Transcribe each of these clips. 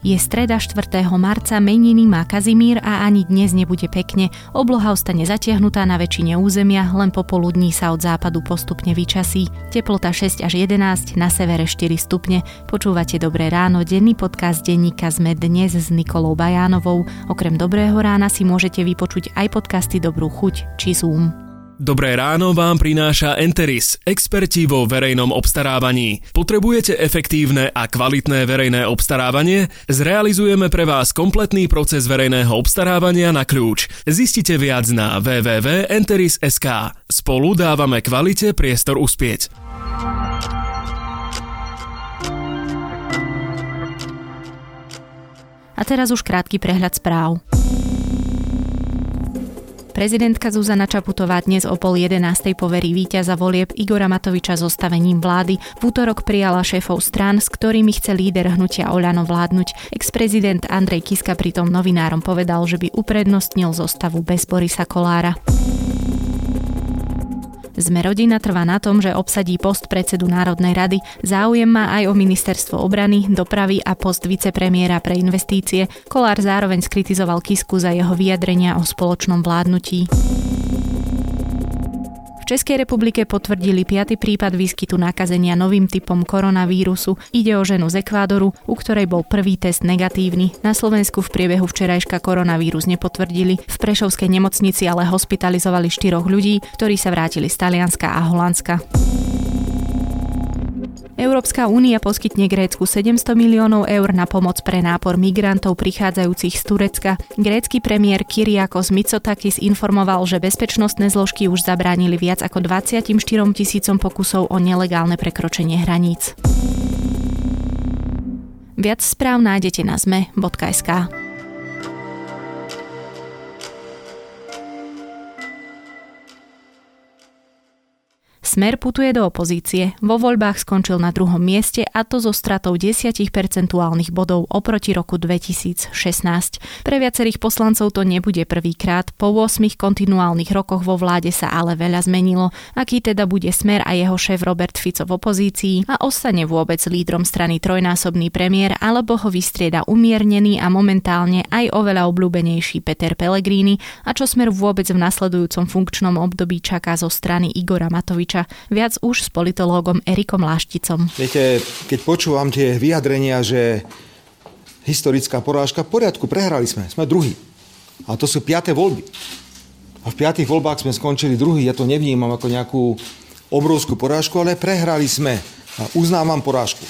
Je streda 4. marca, meniny má Kazimír a ani dnes nebude pekne. Obloha ostane zatiahnutá na väčšine územia, len popoludní sa od západu postupne vyčasí. Teplota 6 až 11, na severe 4 stupne. Počúvate Dobré ráno, denný podcast denníka sme dnes s Nikolou Bajánovou. Okrem Dobrého rána si môžete vypočuť aj podcasty Dobrú chuť či Zoom. Dobré ráno vám prináša Enteris, experti vo verejnom obstarávaní. Potrebujete efektívne a kvalitné verejné obstarávanie? Zrealizujeme pre vás kompletný proces verejného obstarávania na kľúč. Zistite viac na www.enteris.sk. Spolu dávame kvalite priestor uspieť. A teraz už krátky prehľad správ. Prezidentka Zuzana Čaputová dnes o pol jedenástej poverí víťaza volieb Igora Matoviča zostavením vlády. V útorok prijala šéfov strán, s ktorými chce líder hnutia Oľano vládnuť. Ex-prezident Andrej Kiska pritom novinárom povedal, že by uprednostnil zostavu bez Borisa Kolára. Sme rodina trvá na tom, že obsadí post predsedu Národnej rady. Záujem má aj o ministerstvo obrany, dopravy a post vicepremiéra pre investície. Kolár zároveň skritizoval Kisku za jeho vyjadrenia o spoločnom vládnutí. Českej republike potvrdili piaty prípad výskytu nakazenia novým typom koronavírusu. Ide o ženu z Ekvádoru, u ktorej bol prvý test negatívny. Na Slovensku v priebehu včerajška koronavírus nepotvrdili. V Prešovskej nemocnici ale hospitalizovali štyroch ľudí, ktorí sa vrátili z Talianska a Holandska. Európska únia poskytne Grécku 700 miliónov eur na pomoc pre nápor migrantov prichádzajúcich z Turecka. Grécky premiér Kyriakos Mitsotakis informoval, že bezpečnostné zložky už zabránili viac ako 24 tisícom pokusov o nelegálne prekročenie hraníc. Viac správ nájdete na zme.sk. Smer putuje do opozície. Vo voľbách skončil na druhom mieste a to so stratou 10 percentuálnych bodov oproti roku 2016. Pre viacerých poslancov to nebude prvýkrát. Po 8 kontinuálnych rokoch vo vláde sa ale veľa zmenilo. Aký teda bude Smer a jeho šéf Robert Fico v opozícii a ostane vôbec lídrom strany trojnásobný premiér alebo ho vystrieda umiernený a momentálne aj oveľa obľúbenejší Peter Pellegrini a čo Smer vôbec v nasledujúcom funkčnom období čaká zo strany Igora Matoviča Matoviča. Viac už s politológom Erikom Lášticom. Viete, keď počúvam tie vyjadrenia, že historická porážka, v poriadku, prehrali sme, sme druhý. A to sú piaté voľby. A v piatých voľbách sme skončili druhý. Ja to nevnímam ako nejakú obrovskú porážku, ale prehrali sme. A uznávam porážku.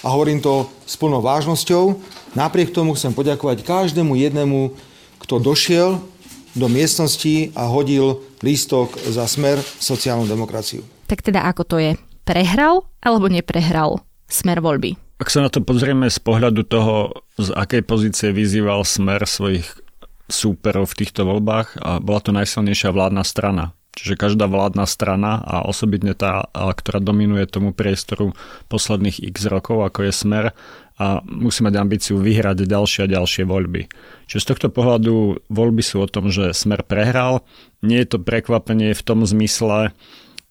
A hovorím to s plnou vážnosťou. Napriek tomu chcem poďakovať každému jednému, kto došiel do miestnosti a hodil lístok za smer sociálnu demokraciu. Tak teda ako to je? Prehral alebo neprehral smer voľby? Ak sa na to pozrieme z pohľadu toho, z akej pozície vyzýval smer svojich súperov v týchto voľbách, a bola to najsilnejšia vládna strana. Čiže každá vládna strana a osobitne tá, ktorá dominuje tomu priestoru posledných x rokov, ako je smer, a musí mať ambíciu vyhrať ďalšie a ďalšie voľby. Čiže z tohto pohľadu voľby sú o tom, že Smer prehral. Nie je to prekvapenie v tom zmysle,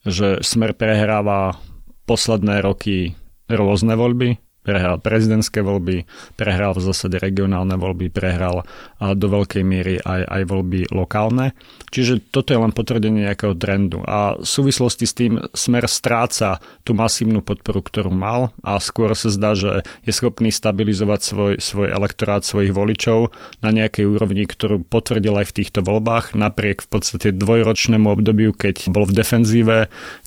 že Smer prehráva posledné roky rôzne voľby, prehral prezidentské voľby, prehral v zásade regionálne voľby, prehral do veľkej miery aj, aj voľby lokálne. Čiže toto je len potvrdenie nejakého trendu. A v súvislosti s tým smer stráca tú masívnu podporu, ktorú mal a skôr sa zdá, že je schopný stabilizovať svoj, svoj elektorát svojich voličov na nejakej úrovni, ktorú potvrdil aj v týchto voľbách, napriek v podstate dvojročnému obdobiu, keď bol v defenzíve,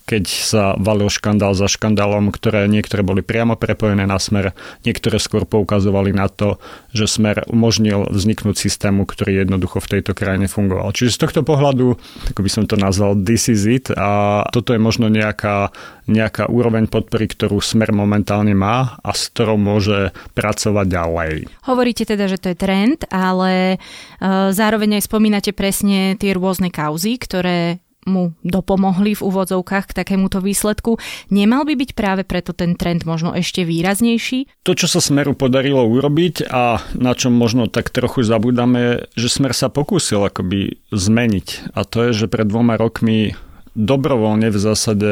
keď sa valil škandál za škandálom, ktoré niektoré boli priamo prepojené na smer, niektoré skôr poukazovali na to, že smer umožnil vzniknúť systému, ktorý jednoducho v tejto krajine fungoval. Čiže z tohto pohľadu, ako by som to nazval, this is it a toto je možno nejaká, nejaká úroveň podpory, ktorú smer momentálne má a s ktorou môže pracovať ďalej. Hovoríte teda, že to je trend, ale uh, zároveň aj spomínate presne tie rôzne kauzy, ktoré mu dopomohli v úvodzovkách k takémuto výsledku. Nemal by byť práve preto ten trend možno ešte výraznejší? To, čo sa Smeru podarilo urobiť a na čom možno tak trochu zabudáme, že Smer sa pokúsil akoby zmeniť. A to je, že pred dvoma rokmi dobrovoľne v zásade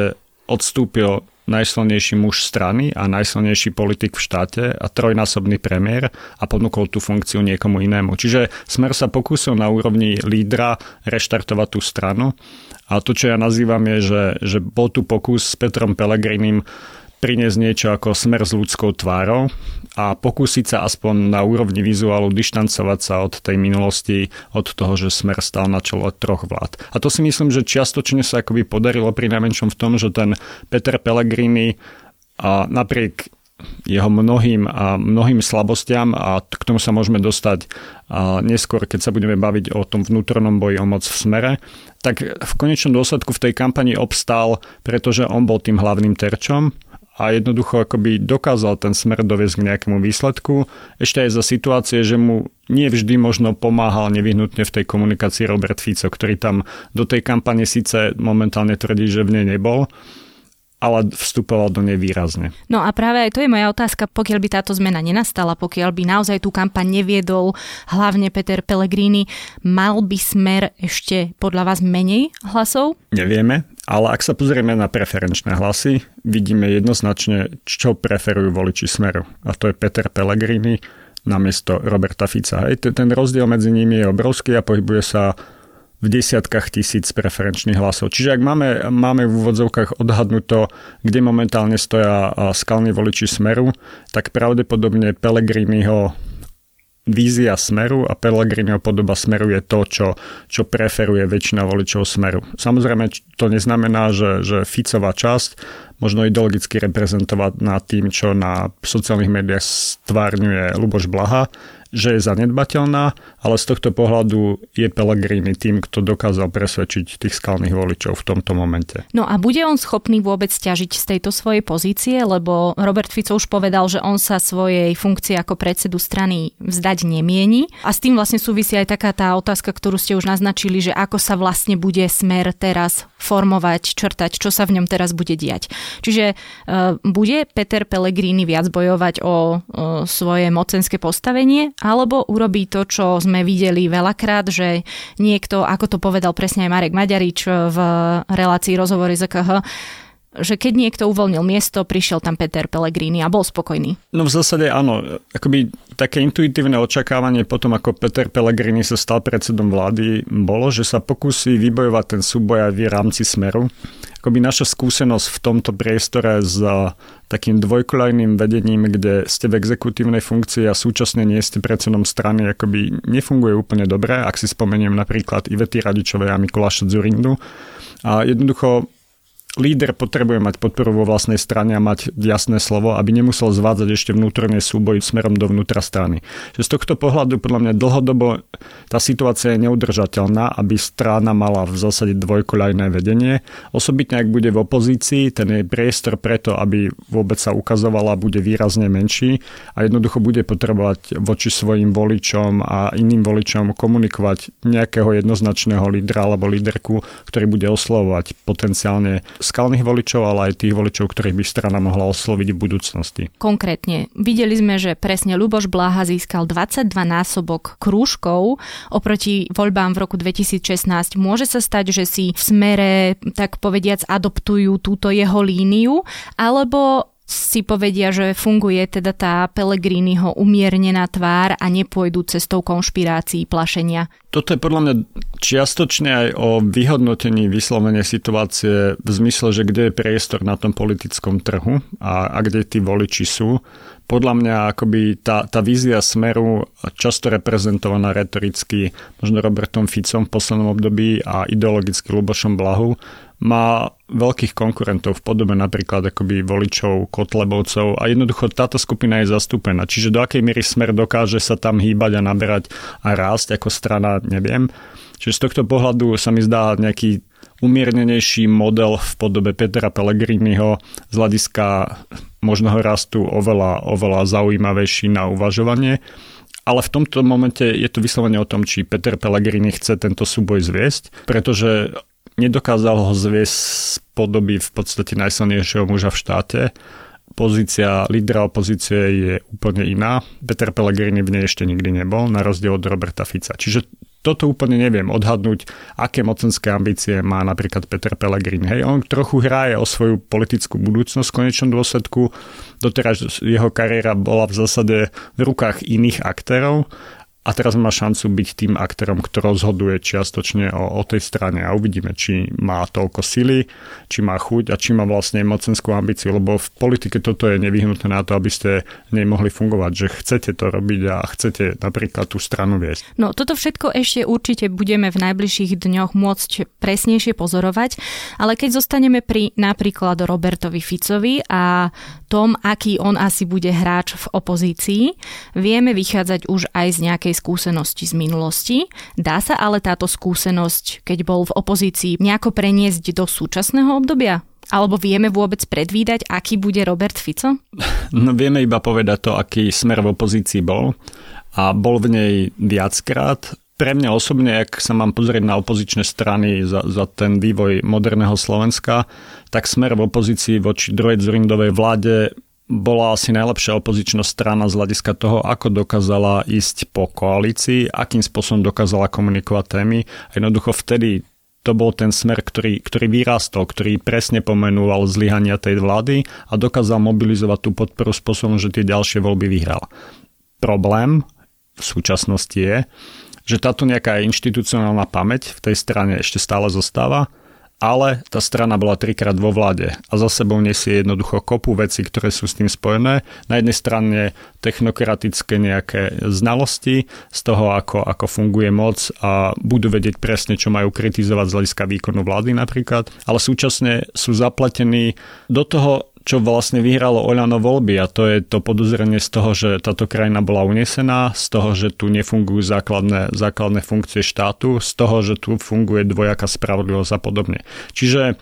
odstúpil najsilnejší muž strany a najsilnejší politik v štáte a trojnásobný premiér a ponúkol tú funkciu niekomu inému. Čiže Smer sa pokúsil na úrovni lídra reštartovať tú stranu a to, čo ja nazývam je, že, že bol tu pokus s Petrom Pelegrinim priniesť niečo ako smer s ľudskou tvárou a pokúsiť sa aspoň na úrovni vizuálu dištancovať sa od tej minulosti, od toho, že smer stal na čelo troch vlád. A to si myslím, že čiastočne sa akoby podarilo pri najmenšom v tom, že ten Peter Pellegrini a napriek jeho mnohým, a mnohým slabostiam a k tomu sa môžeme dostať a neskôr, keď sa budeme baviť o tom vnútornom boji o moc v smere, tak v konečnom dôsledku v tej kampani obstal, pretože on bol tým hlavným terčom a jednoducho akoby dokázal ten smer doviesť k nejakému výsledku. Ešte aj za situácie, že mu nie vždy možno pomáhal nevyhnutne v tej komunikácii Robert Fico, ktorý tam do tej kampane síce momentálne tvrdí, že v nej nebol, ale vstupoval do nej výrazne. No a práve aj to je moja otázka, pokiaľ by táto zmena nenastala, pokiaľ by naozaj tú kampaň neviedol hlavne Peter Pellegrini, mal by smer ešte podľa vás menej hlasov? Nevieme, ale ak sa pozrieme na preferenčné hlasy, vidíme jednoznačne, čo preferujú voliči smeru. A to je Peter Pellegrini namiesto Roberta Fica. Hej, ten rozdiel medzi nimi je obrovský a pohybuje sa v desiatkách tisíc preferenčných hlasov. Čiže ak máme, máme v úvodzovkách odhadnuto, kde momentálne stoja skalní voliči Smeru, tak pravdepodobne Pelegriniho vízia Smeru a Pellegriniho podoba Smeru je to, čo, čo preferuje väčšina voličov Smeru. Samozrejme, to neznamená, že, že Ficová časť možno ideologicky reprezentovať na tým, čo na sociálnych médiách stvárňuje Luboš Blaha, že je zanedbateľná, ale z tohto pohľadu je Pellegrini tým, kto dokázal presvedčiť tých skalných voličov v tomto momente. No a bude on schopný vôbec ťažiť z tejto svojej pozície, lebo Robert Fico už povedal, že on sa svojej funkcie ako predsedu strany vzdať nemieni a s tým vlastne súvisí aj taká tá otázka, ktorú ste už naznačili, že ako sa vlastne bude smer teraz formovať, črtať, čo sa v ňom teraz bude diať. Čiže uh, bude Peter Pellegrini viac bojovať o uh, svoje mocenské postavenie alebo urobí to, čo sme videli veľakrát, že niekto, ako to povedal presne aj Marek Maďarič v relácii rozhovory ZKH, že keď niekto uvoľnil miesto, prišiel tam Peter Pellegrini a bol spokojný. No v zásade áno. Akoby také intuitívne očakávanie potom, ako Peter Pellegrini sa stal predsedom vlády, bolo, že sa pokusí vybojovať ten súboj aj v rámci smeru. Akoby naša skúsenosť v tomto priestore s takým dvojkolajným vedením, kde ste v exekutívnej funkcii a súčasne nie ste predsedom strany, akoby nefunguje úplne dobre, ak si spomeniem napríklad Ivety Radičovej a Mikuláša Zurindu. A jednoducho líder potrebuje mať podporu vo vlastnej strane a mať jasné slovo, aby nemusel zvádzať ešte vnútorný súboj smerom dovnútra strany. Že z tohto pohľadu podľa mňa dlhodobo tá situácia je neudržateľná, aby strana mala v zásade dvojkoľajné vedenie. Osobitne, ak bude v opozícii, ten je priestor preto, aby vôbec sa ukazovala, bude výrazne menší a jednoducho bude potrebovať voči svojim voličom a iným voličom komunikovať nejakého jednoznačného lídra alebo líderku, ktorý bude oslovovať potenciálne skalných voličov, ale aj tých voličov, ktorých by strana mohla osloviť v budúcnosti. Konkrétne, videli sme, že presne Luboš Bláha získal 22 násobok krúžkov oproti voľbám v roku 2016. Môže sa stať, že si v smere, tak povediac, adoptujú túto jeho líniu, alebo si povedia, že funguje teda tá Pelegriniho umiernená tvár a nepôjdu cestou konšpirácií, plašenia. Toto je podľa mňa čiastočne aj o vyhodnotení vyslovene situácie v zmysle, že kde je priestor na tom politickom trhu a, a kde tí voliči sú. Podľa mňa akoby tá, tá vízia smeru, často reprezentovaná retoricky možno Robertom Ficom v poslednom období a ideologicky Lubošom Blahu, má veľkých konkurentov v podobe napríklad akoby voličov, kotlebovcov a jednoducho táto skupina je zastúpená. Čiže do akej miery smer dokáže sa tam hýbať a naberať a rásť ako strana, neviem. Čiže z tohto pohľadu sa mi zdá nejaký umiernenejší model v podobe Petra Pellegriniho z hľadiska možného rastu oveľa, oveľa zaujímavejší na uvažovanie. Ale v tomto momente je to vyslovene o tom, či Peter Pellegrini chce tento súboj zviesť, pretože nedokázal ho zviesť z podoby v podstate najsilnejšieho muža v štáte. Pozícia lídra opozície je úplne iná. Peter Pellegrini v nej ešte nikdy nebol, na rozdiel od Roberta Fica. Čiže toto úplne neviem odhadnúť, aké mocenské ambície má napríklad Peter Pellegrini. Hej, on trochu hraje o svoju politickú budúcnosť v konečnom dôsledku. Doteraz jeho kariéra bola v zásade v rukách iných aktérov a teraz má šancu byť tým aktérom, kto rozhoduje čiastočne o, o tej strane a uvidíme, či má toľko sily, či má chuť a či má vlastne mocenskú ambíciu, lebo v politike toto je nevyhnutné na to, aby ste nemohli fungovať, že chcete to robiť a chcete napríklad tú stranu viesť. No toto všetko ešte určite budeme v najbližších dňoch môcť presnejšie pozorovať, ale keď zostaneme pri napríklad Robertovi Ficovi a tom, aký on asi bude hráč v opozícii, vieme vychádzať už aj z nejakej skúsenosti z minulosti. Dá sa ale táto skúsenosť, keď bol v opozícii, nejako preniesť do súčasného obdobia? Alebo vieme vôbec predvídať, aký bude Robert Fico? No vieme iba povedať to, aký smer v opozícii bol. A bol v nej viackrát. Pre mňa osobne, ak sa mám pozrieť na opozičné strany za, za ten vývoj moderného Slovenska, tak smer v opozícii voči druhej Zurindovej vláde bola asi najlepšia opozičná strana z hľadiska toho, ako dokázala ísť po koalícii, akým spôsobom dokázala komunikovať témy. Jednoducho vtedy to bol ten smer, ktorý, ktorý vyrastol, ktorý presne pomenúval zlyhania tej vlády a dokázal mobilizovať tú podporu spôsobom, že tie ďalšie voľby vyhral. Problém v súčasnosti je, že táto nejaká inštitucionálna pamäť v tej strane ešte stále zostáva ale tá strana bola trikrát vo vláde a za sebou nesie jednoducho kopu veci, ktoré sú s tým spojené. Na jednej strane technokratické nejaké znalosti z toho, ako, ako funguje moc a budú vedieť presne, čo majú kritizovať z hľadiska výkonu vlády napríklad, ale súčasne sú zapletení do toho čo vlastne vyhralo Oľano voľby a to je to podozrenie z toho, že táto krajina bola unesená, z toho, že tu nefungujú základné, základné funkcie štátu, z toho, že tu funguje dvojaká spravodlivosť a podobne. Čiže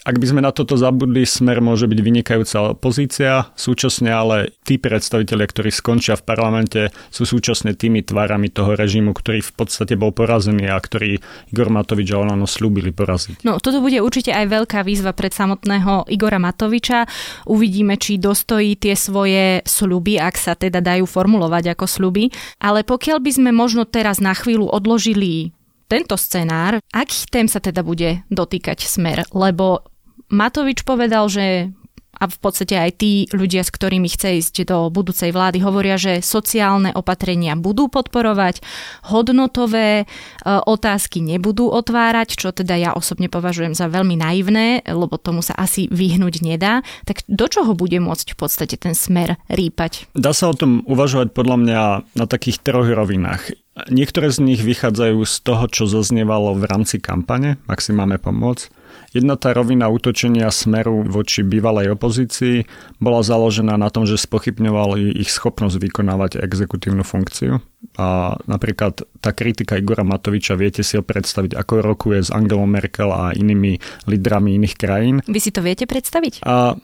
ak by sme na toto zabudli, smer môže byť vynikajúca pozícia, súčasne ale tí predstavitelia, ktorí skončia v parlamente, sú súčasne tými tvárami toho režimu, ktorý v podstate bol porazený a ktorý Igor Matovič a Olano slúbili poraziť. No toto bude určite aj veľká výzva pred samotného Igora Matoviča. Uvidíme, či dostojí tie svoje sluby, ak sa teda dajú formulovať ako sluby. Ale pokiaľ by sme možno teraz na chvíľu odložili tento scenár, aký tém sa teda bude dotýkať smer? Lebo Matovič povedal, že a v podstate aj tí ľudia, s ktorými chce ísť do budúcej vlády, hovoria, že sociálne opatrenia budú podporovať, hodnotové e, otázky nebudú otvárať, čo teda ja osobne považujem za veľmi naivné, lebo tomu sa asi vyhnúť nedá. Tak do čoho bude môcť v podstate ten smer rýpať? Dá sa o tom uvažovať podľa mňa na takých troch rovinách. Niektoré z nich vychádzajú z toho, čo zaznievalo v rámci kampane, ak si máme pomôcť Jedna tá rovina útočenia smeru voči bývalej opozícii bola založená na tom, že spochybňovali ich schopnosť vykonávať exekutívnu funkciu. A napríklad tá kritika Igora Matoviča, viete si ho predstaviť, ako rokuje s Angelou Merkel a inými lídrami iných krajín. Vy si to viete predstaviť? A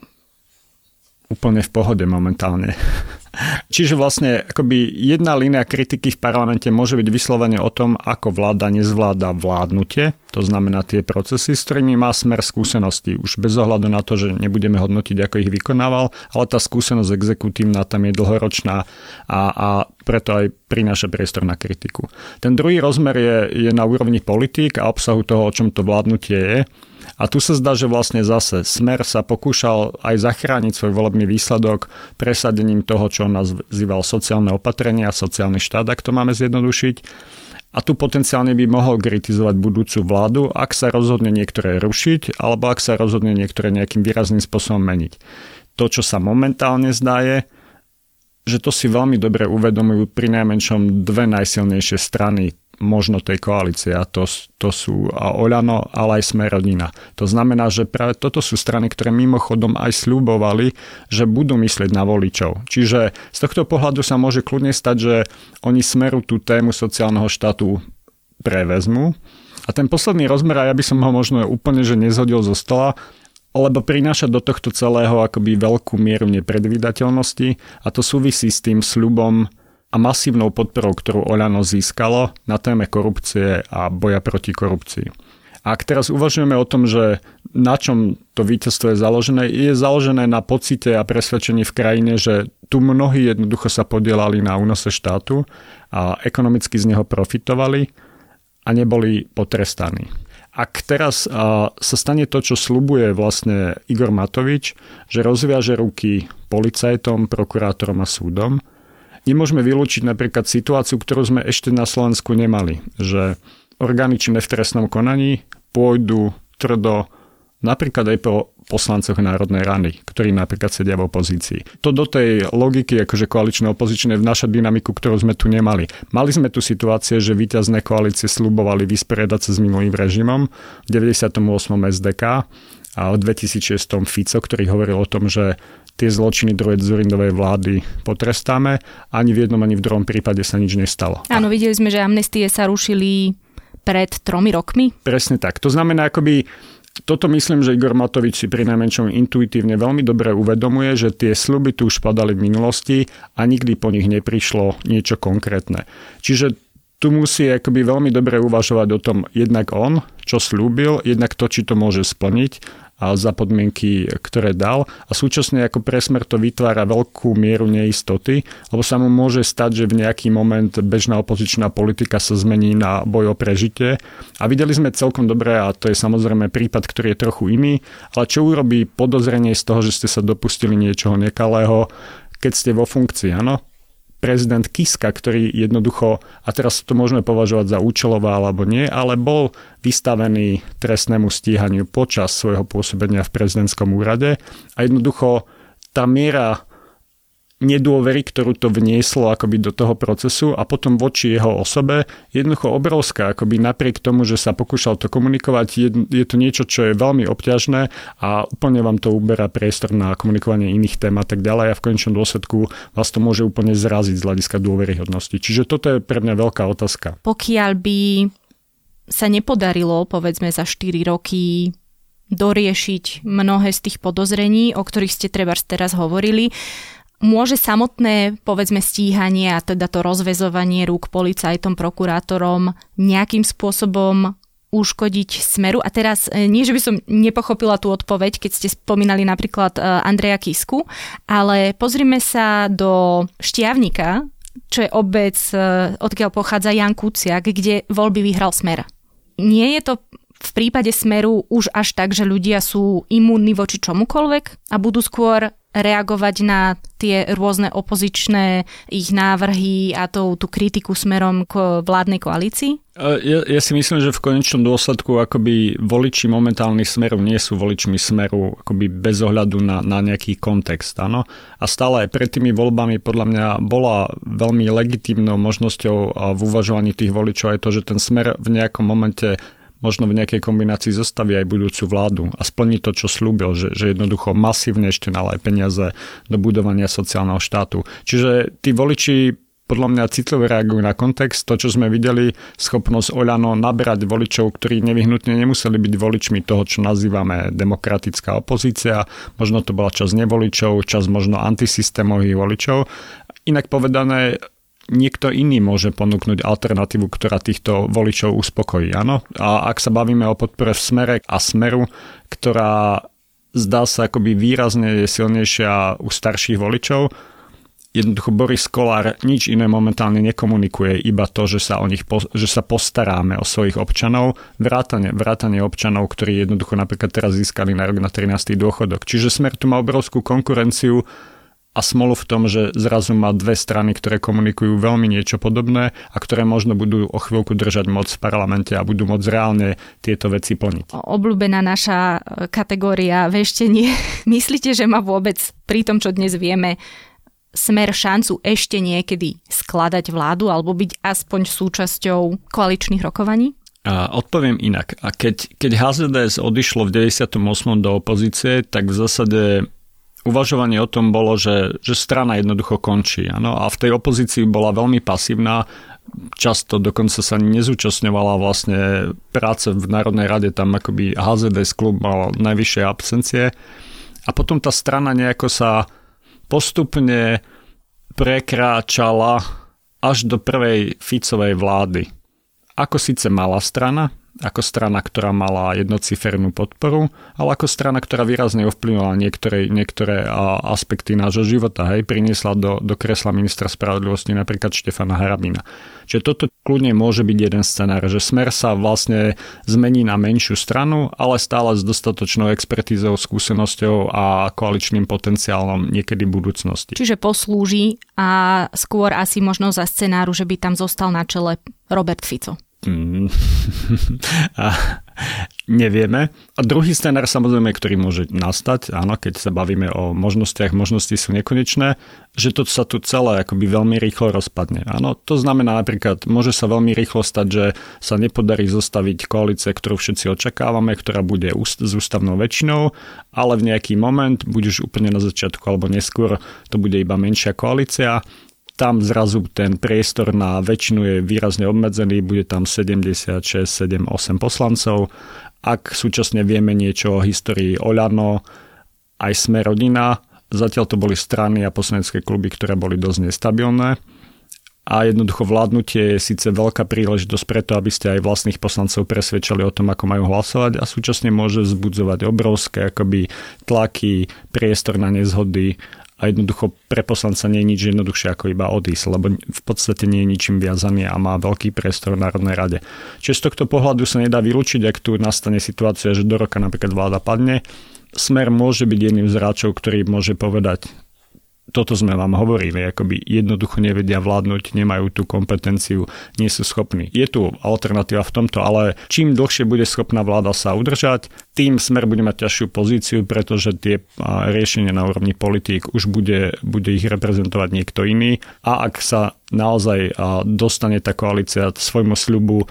úplne v pohode momentálne. Čiže vlastne akoby jedna línia kritiky v parlamente môže byť vyslovene o tom, ako vláda nezvláda vládnutie, to znamená tie procesy, s ktorými má smer skúsenosti. Už bez ohľadu na to, že nebudeme hodnotiť, ako ich vykonával, ale tá skúsenosť exekutívna tam je dlhoročná a, a preto aj prináša priestor na kritiku. Ten druhý rozmer je, je na úrovni politík a obsahu toho, o čom to vládnutie je. A tu sa zdá, že vlastne zase Smer sa pokúšal aj zachrániť svoj volebný výsledok presadením toho, čo on nazýval sociálne opatrenia, sociálny štát, ak to máme zjednodušiť. A tu potenciálne by mohol kritizovať budúcu vládu, ak sa rozhodne niektoré rušiť, alebo ak sa rozhodne niektoré nejakým výrazným spôsobom meniť. To, čo sa momentálne zdá je, že to si veľmi dobre uvedomujú pri najmenšom dve najsilnejšie strany možno tej koalície a to, to sú a Oľano, ale aj Sme rodina. To znamená, že práve toto sú strany, ktoré mimochodom aj sľubovali, že budú myslieť na voličov. Čiže z tohto pohľadu sa môže kľudne stať, že oni smeru tú tému sociálneho štátu prevezmu. A ten posledný rozmer, a ja by som ho možno úplne že nezhodil zo stola, lebo prináša do tohto celého akoby veľkú mieru nepredvídateľnosti a to súvisí s tým sľubom a masívnou podporou, ktorú Oľano získalo na téme korupcie a boja proti korupcii. A ak teraz uvažujeme o tom, že na čom to víťazstvo je založené, je založené na pocite a presvedčení v krajine, že tu mnohí jednoducho sa podielali na únose štátu a ekonomicky z neho profitovali a neboli potrestaní. Ak teraz sa stane to, čo slubuje vlastne Igor Matovič, že rozviaže ruky policajtom, prokurátorom a súdom, nemôžeme vylúčiť napríklad situáciu, ktorú sme ešte na Slovensku nemali, že orgány činné v trestnom konaní pôjdu tvrdo napríklad aj po poslancoch Národnej rany, ktorí napríklad sedia v opozícii. To do tej logiky akože koaličné opozičné vnáša dynamiku, ktorú sme tu nemali. Mali sme tu situácie, že víťazné koalície slubovali vysporiadať sa s minulým režimom v 98. SDK a v 2006. Fico, ktorý hovoril o tom, že tie zločiny druhej Zurindovej vlády potrestáme. Ani v jednom, ani v druhom prípade sa nič nestalo. Áno, videli sme, že amnestie sa rušili pred tromi rokmi. Presne tak. To znamená, akoby toto myslím, že Igor Matovič si pri najmenšom intuitívne veľmi dobre uvedomuje, že tie sluby tu už padali v minulosti a nikdy po nich neprišlo niečo konkrétne. Čiže tu musí akoby veľmi dobre uvažovať o tom jednak on, čo slúbil, jednak to, či to môže splniť za podmienky, ktoré dal a súčasne ako presmer to vytvára veľkú mieru neistoty, lebo sa mu môže stať, že v nejaký moment bežná opozičná politika sa zmení na boj o prežitie a videli sme celkom dobre a to je samozrejme prípad, ktorý je trochu iný, ale čo urobí podozrenie z toho, že ste sa dopustili niečoho nekalého, keď ste vo funkcii, áno? Prezident Kiska, ktorý jednoducho, a teraz to môžeme považovať za účelová alebo nie, ale bol vystavený trestnému stíhaniu počas svojho pôsobenia v prezidentskom úrade a jednoducho tá miera nedôvery, ktorú to vnieslo akoby do toho procesu a potom voči jeho osobe jednoducho obrovská, akoby napriek tomu, že sa pokúšal to komunikovať, je, je to niečo, čo je veľmi obťažné a úplne vám to uberá priestor na komunikovanie iných tém a tak ďalej a v konečnom dôsledku vás to môže úplne zraziť z hľadiska dôveryhodnosti. Čiže toto je pre mňa veľká otázka. Pokiaľ by sa nepodarilo, povedzme za 4 roky doriešiť mnohé z tých podozrení, o ktorých ste treba teraz hovorili, Môže samotné, povedzme, stíhanie a teda to rozvezovanie rúk policajtom, prokurátorom nejakým spôsobom uškodiť smeru. A teraz e, nie, že by som nepochopila tú odpoveď, keď ste spomínali napríklad e, Andreja Kisku, ale pozrime sa do Štiavnika, čo je obec, e, odkiaľ pochádza Jan Kuciak, kde voľby vyhral smer. Nie je to v prípade smeru už až tak, že ľudia sú imúnni voči čomukoľvek a budú skôr reagovať na tie rôzne opozičné ich návrhy a tú, tú kritiku smerom k vládnej koalícii? Ja, ja si myslím, že v konečnom dôsledku akoby voliči momentálny smeru nie sú voličmi smeru akoby bez ohľadu na, na nejaký kontext. Áno? A stále aj pred tými voľbami podľa mňa bola veľmi legitímnou možnosťou v uvažovaní tých voličov aj to, že ten smer v nejakom momente možno v nejakej kombinácii zostaví aj budúcu vládu a splní to, čo slúbil, že, že jednoducho masívne ešte nalaj peniaze do budovania sociálneho štátu. Čiže tí voliči podľa mňa citlivo reagujú na kontext. To, čo sme videli, schopnosť Oľano nabrať voličov, ktorí nevyhnutne nemuseli byť voličmi toho, čo nazývame demokratická opozícia. Možno to bola časť nevoličov, časť možno antisystémových voličov. Inak povedané, niekto iný môže ponúknuť alternatívu, ktorá týchto voličov uspokojí. Áno? A ak sa bavíme o podpore v smere a smeru, ktorá zdá sa akoby výrazne je silnejšia u starších voličov, jednoducho Boris Kolár nič iné momentálne nekomunikuje, iba to, že sa, o nich, že sa postaráme o svojich občanov, vrátane, vrátane občanov, ktorí jednoducho napríklad teraz získali na rok na 13. dôchodok. Čiže Smer tu má obrovskú konkurenciu a smolu v tom, že zrazu má dve strany, ktoré komunikujú veľmi niečo podobné a ktoré možno budú o chvíľku držať moc v parlamente a budú môcť reálne tieto veci plniť. Obľúbená naša e, kategória veštenie. Myslíte, že má vôbec pri tom, čo dnes vieme, smer šancu ešte niekedy skladať vládu alebo byť aspoň súčasťou koaličných rokovaní? A odpoviem inak. A keď, keď HZDS odišlo v 98. do opozície, tak v zásade uvažovanie o tom bolo, že, že strana jednoducho končí. Ano? A v tej opozícii bola veľmi pasívna, často dokonca sa nezúčastňovala vlastne práce v Národnej rade, tam akoby HZDS klub mal najvyššie absencie. A potom tá strana nejako sa postupne prekráčala až do prvej Ficovej vlády. Ako síce malá strana, ako strana, ktorá mala jednocifernú podporu, ale ako strana, ktorá výrazne ovplyvnila niektoré, niektoré aspekty nášho života. Hej, priniesla do, do kresla ministra spravodlivosti napríklad Štefana Harabina. Čiže toto kľudne môže byť jeden scenár, že smer sa vlastne zmení na menšiu stranu, ale stále s dostatočnou expertízou, skúsenosťou a koaličným potenciálom niekedy v budúcnosti. Čiže poslúži a skôr asi možno za scenáru, že by tam zostal na čele Robert Fico. Mm. a nevieme. A druhý scenár samozrejme, ktorý môže nastať, áno, keď sa bavíme o možnostiach, možnosti sú nekonečné, že to sa tu celé akoby veľmi rýchlo rozpadne. Áno, to znamená napríklad, môže sa veľmi rýchlo stať, že sa nepodarí zostaviť koalície, ktorú všetci očakávame, ktorá bude s ústavnou väčšinou, ale v nejaký moment, buď už úplne na začiatku alebo neskôr, to bude iba menšia koalícia tam zrazu ten priestor na väčšinu je výrazne obmedzený, bude tam 76, 7, 8 poslancov. Ak súčasne vieme niečo o histórii Oľano, aj sme rodina, zatiaľ to boli strany a poslanecké kluby, ktoré boli dosť nestabilné a jednoducho vládnutie je síce veľká príležitosť preto, aby ste aj vlastných poslancov presvedčali o tom, ako majú hlasovať a súčasne môže vzbudzovať obrovské akoby tlaky, priestor na nezhody a jednoducho pre poslanca nie je nič jednoduchšie ako iba odísť, lebo v podstate nie je ničím viazaný a má veľký priestor v Národnej rade. Čiže z tohto pohľadu sa nedá vylúčiť, ak tu nastane situácia, že do roka napríklad vláda padne, Smer môže byť jedným z hráčov, ktorý môže povedať, toto sme vám hovorili, akoby jednoducho nevedia vládnuť, nemajú tú kompetenciu, nie sú schopní. Je tu alternatíva v tomto, ale čím dlhšie bude schopná vláda sa udržať, tým smer bude mať ťažšiu pozíciu, pretože tie riešenia na úrovni politík už bude, bude ich reprezentovať niekto iný a ak sa naozaj dostane tá koalícia svojmu sľubu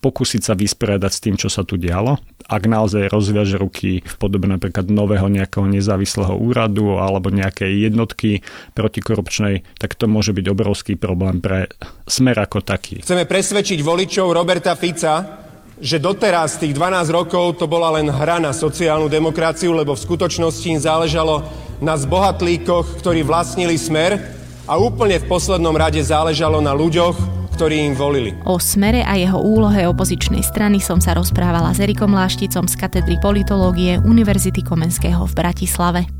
pokúsiť sa vysporiadať s tým, čo sa tu dialo. Ak naozaj rozviaže ruky v podobe napríklad nového nejakého nezávislého úradu alebo nejakej jednotky protikorupčnej, tak to môže byť obrovský problém pre smer ako taký. Chceme presvedčiť voličov Roberta Fica, že doteraz tých 12 rokov to bola len hra na sociálnu demokraciu, lebo v skutočnosti im záležalo na zbohatlíkoch, ktorí vlastnili smer a úplne v poslednom rade záležalo na ľuďoch, ktorí im volili. O smere a jeho úlohe opozičnej strany som sa rozprávala s Erikom Lášticom z katedry politológie Univerzity Komenského v Bratislave.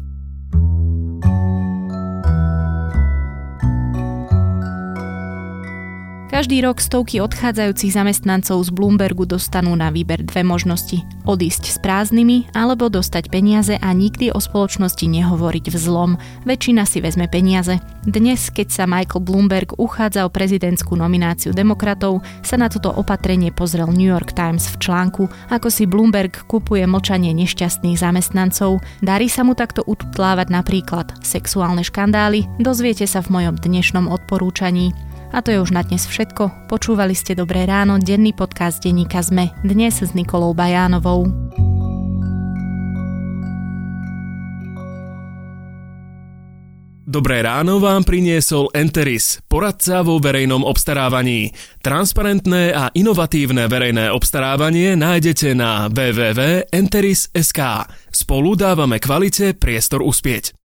Každý rok stovky odchádzajúcich zamestnancov z Bloombergu dostanú na výber dve možnosti. Odísť s prázdnymi alebo dostať peniaze a nikdy o spoločnosti nehovoriť vzlom. Väčšina si vezme peniaze. Dnes, keď sa Michael Bloomberg uchádza o prezidentskú nomináciu demokratov, sa na toto opatrenie pozrel New York Times v článku, ako si Bloomberg kupuje mlčanie nešťastných zamestnancov. Darí sa mu takto ututlávať napríklad sexuálne škandály? Dozviete sa v mojom dnešnom odporúčaní. A to je už na dnes všetko. Počúvali ste Dobré ráno, denný podcast denníka ZME. Dnes s Nikolou Bajánovou. Dobré ráno vám priniesol Enteris, poradca vo verejnom obstarávaní. Transparentné a inovatívne verejné obstarávanie nájdete na www.enteris.sk. Spolu dávame kvalite priestor uspieť.